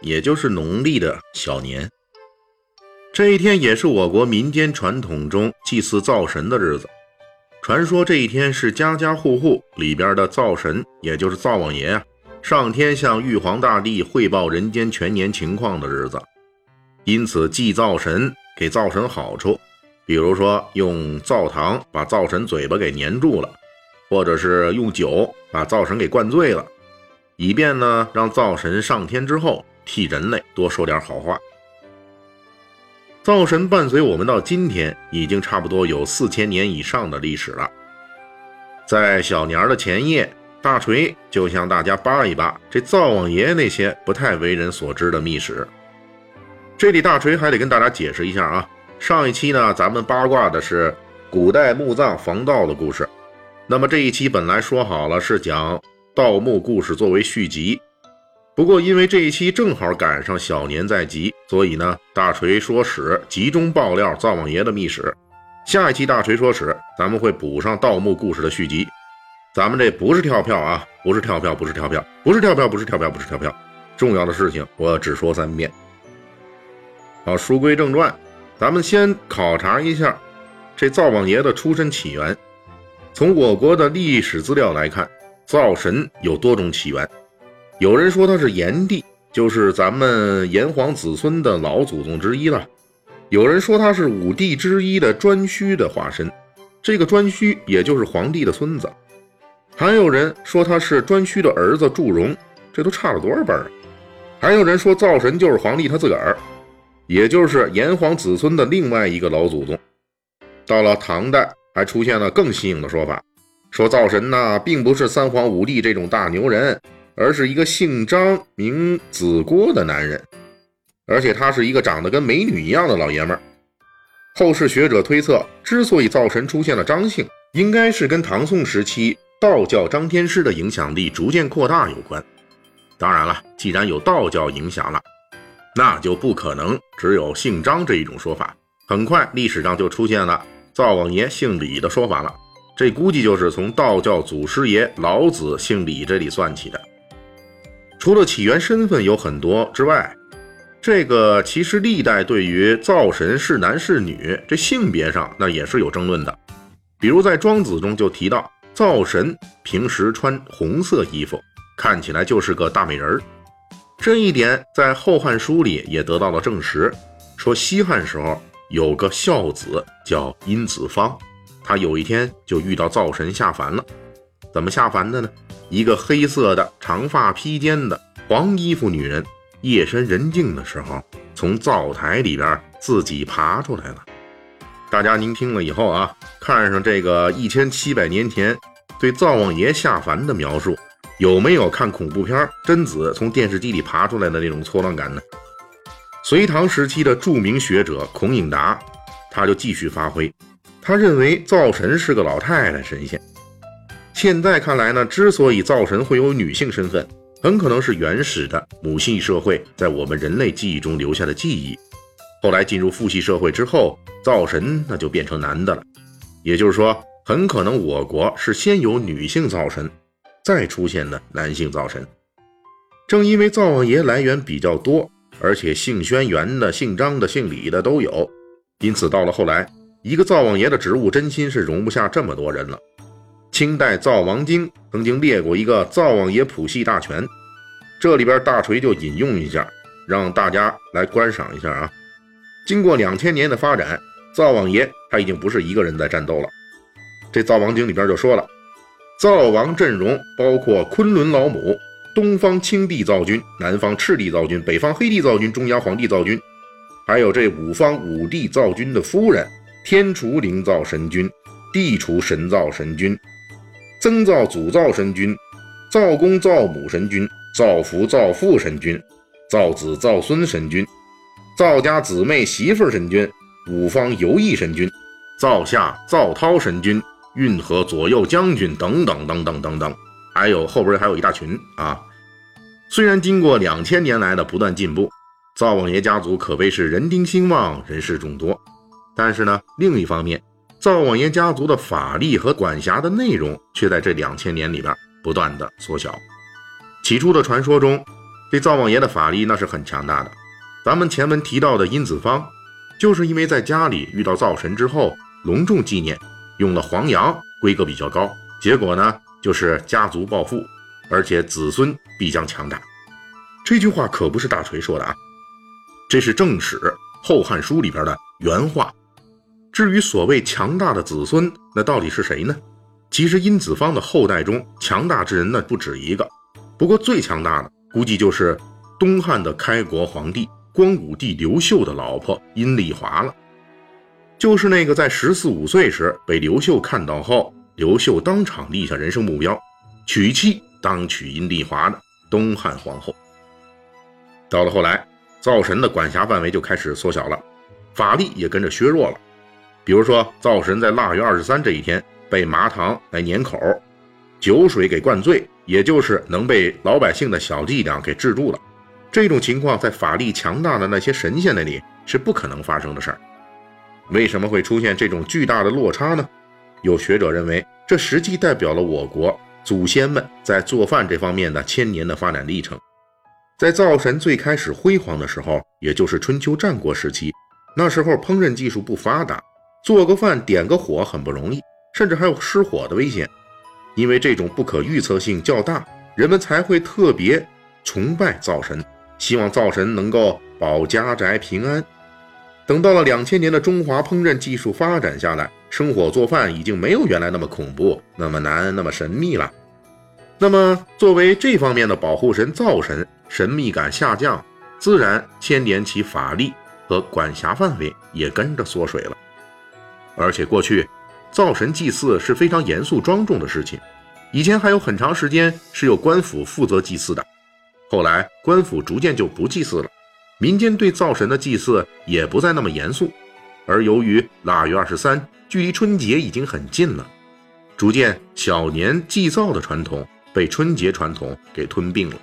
也就是农历的小年。这一天也是我国民间传统中祭祀灶神的日子。传说这一天是家家户户里边的灶神，也就是灶王爷啊。上天向玉皇大帝汇报人间全年情况的日子，因此祭灶神给灶神好处，比如说用灶糖把灶神嘴巴给粘住了，或者是用酒把灶神给灌醉了，以便呢让灶神上天之后替人类多说点好话。灶神伴随我们到今天，已经差不多有四千年以上的历史了。在小年儿的前夜。大锤就向大家扒一扒这灶王爷那些不太为人所知的秘史。这里大锤还得跟大家解释一下啊，上一期呢咱们八卦的是古代墓葬防盗的故事，那么这一期本来说好了是讲盗墓故事作为续集，不过因为这一期正好赶上小年在即，所以呢大锤说史集中爆料灶王爷的秘史。下一期大锤说史咱们会补上盗墓故事的续集。咱们这不是跳票啊，不是跳票，不是跳票，不是跳票，不是跳票，不是跳票。重要的事情我只说三遍。好，书归正传，咱们先考察一下这灶王爷的出身起源。从我国的历史资料来看，灶神有多种起源。有人说他是炎帝，就是咱们炎黄子孙的老祖宗之一了。有人说他是五帝之一的颛顼的化身，这个颛顼也就是皇帝的孙子。还有人说他是颛顼的儿子祝融，这都差了多少辈儿？还有人说灶神就是皇帝他自个儿，也就是炎黄子孙的另外一个老祖宗。到了唐代，还出现了更新颖的说法，说灶神呢并不是三皇五帝这种大牛人，而是一个姓张名子郭的男人，而且他是一个长得跟美女一样的老爷们儿。后世学者推测，之所以灶神出现了张姓，应该是跟唐宋时期。道教张天师的影响力逐渐扩大有关。当然了，既然有道教影响了，那就不可能只有姓张这一种说法。很快，历史上就出现了灶王爷姓李的说法了。这估计就是从道教祖师爷老子姓李这里算起的。除了起源身份有很多之外，这个其实历代对于灶神是男是女这性别上那也是有争论的。比如在庄子中就提到。灶神平时穿红色衣服，看起来就是个大美人儿。这一点在《后汉书》里也得到了证实。说西汉时候有个孝子叫殷子方，他有一天就遇到灶神下凡了。怎么下凡的呢？一个黑色的长发披肩的黄衣服女人，夜深人静的时候，从灶台里边自己爬出来了。大家您听了以后啊，看上这个一千七百年前对灶王爷下凡的描述，有没有看恐怖片贞子从电视机里爬出来的那种错乱感呢？隋唐时期的著名学者孔颖达，他就继续发挥，他认为灶神是个老太太神仙。现在看来呢，之所以灶神会有女性身份，很可能是原始的母系社会在我们人类记忆中留下的记忆。后来进入父系社会之后，灶神那就变成男的了。也就是说，很可能我国是先有女性灶神，再出现的男性灶神。正因为灶王爷来源比较多，而且姓轩辕的、姓张的、姓李的都有，因此到了后来，一个灶王爷的职务真心是容不下这么多人了。清代《灶王经》曾经列过一个灶王爷谱系大全，这里边大锤就引用一下，让大家来观赏一下啊。经过两千年的发展，灶王爷他已经不是一个人在战斗了。这《灶王经》里边就说了，灶王阵容包括昆仑老母、东方青帝灶君、南方赤帝灶君、北方黑帝灶君、中央皇帝灶君，还有这五方五帝灶君的夫人：天厨灵灶神君、地厨神灶神君、曾灶祖灶神君、灶公灶母神君、灶福灶父神君、灶子灶孙神君、灶家姊妹媳妇神君、五方游艺神君、灶下灶涛神君、运河左右将军等等等等等等，还有后边还有一大群啊。虽然经过两千年来的不断进步，灶王爷家族可谓是人丁兴旺，人士众多，但是呢，另一方面，灶王爷家族的法力和管辖的内容却在这两千年里边不断的缩小。起初的传说中，这灶王爷的法力那是很强大的。咱们前文提到的殷子方，就是因为在家里遇到灶神之后，隆重纪念，用了黄羊，规格比较高，结果呢，就是家族暴富。而且子孙必将强大，这句话可不是大锤说的啊，这是正史《后汉书》里边的原话。至于所谓强大的子孙，那到底是谁呢？其实殷子方的后代中强大之人呢不止一个，不过最强大的估计就是东汉的开国皇帝光武帝刘秀的老婆殷丽华了，就是那个在十四五岁时被刘秀看到后，刘秀当场立下人生目标，娶妻。当娶阴丽华的东汉皇后。到了后来，灶神的管辖范围就开始缩小了，法力也跟着削弱了。比如说，灶神在腊月二十三这一天被麻糖来粘口，酒水给灌醉，也就是能被老百姓的小伎俩给制住了。这种情况在法力强大的那些神仙那里是不可能发生的事儿。为什么会出现这种巨大的落差呢？有学者认为，这实际代表了我国。祖先们在做饭这方面的千年的发展历程，在灶神最开始辉煌的时候，也就是春秋战国时期，那时候烹饪技术不发达，做个饭点个火很不容易，甚至还有失火的危险。因为这种不可预测性较大，人们才会特别崇拜灶神，希望灶神能够保家宅平安。等到了两千年的中华烹饪技术发展下来，生火做饭已经没有原来那么恐怖、那么难、那么神秘了。那么，作为这方面的保护神，灶神神秘感下降，自然牵连其法力和管辖范围也跟着缩水了。而且，过去灶神祭祀是非常严肃庄重的事情，以前还有很长时间是由官府负责祭祀的，后来官府逐渐就不祭祀了。民间对灶神的祭祀也不再那么严肃，而由于腊月二十三距离春节已经很近了，逐渐小年祭灶的传统被春节传统给吞并了。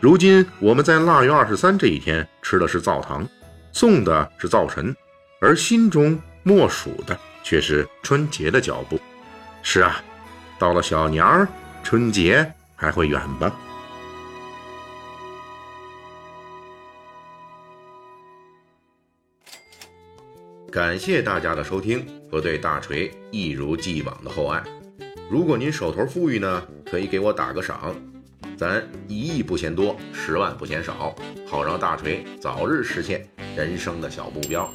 如今我们在腊月二十三这一天吃的是灶糖，送的是灶神，而心中默数的却是春节的脚步。是啊，到了小年儿，春节还会远吧？感谢大家的收听和对大锤一如既往的厚爱。如果您手头富裕呢，可以给我打个赏，咱一亿不嫌多，十万不嫌少，好让大锤早日实现人生的小目标。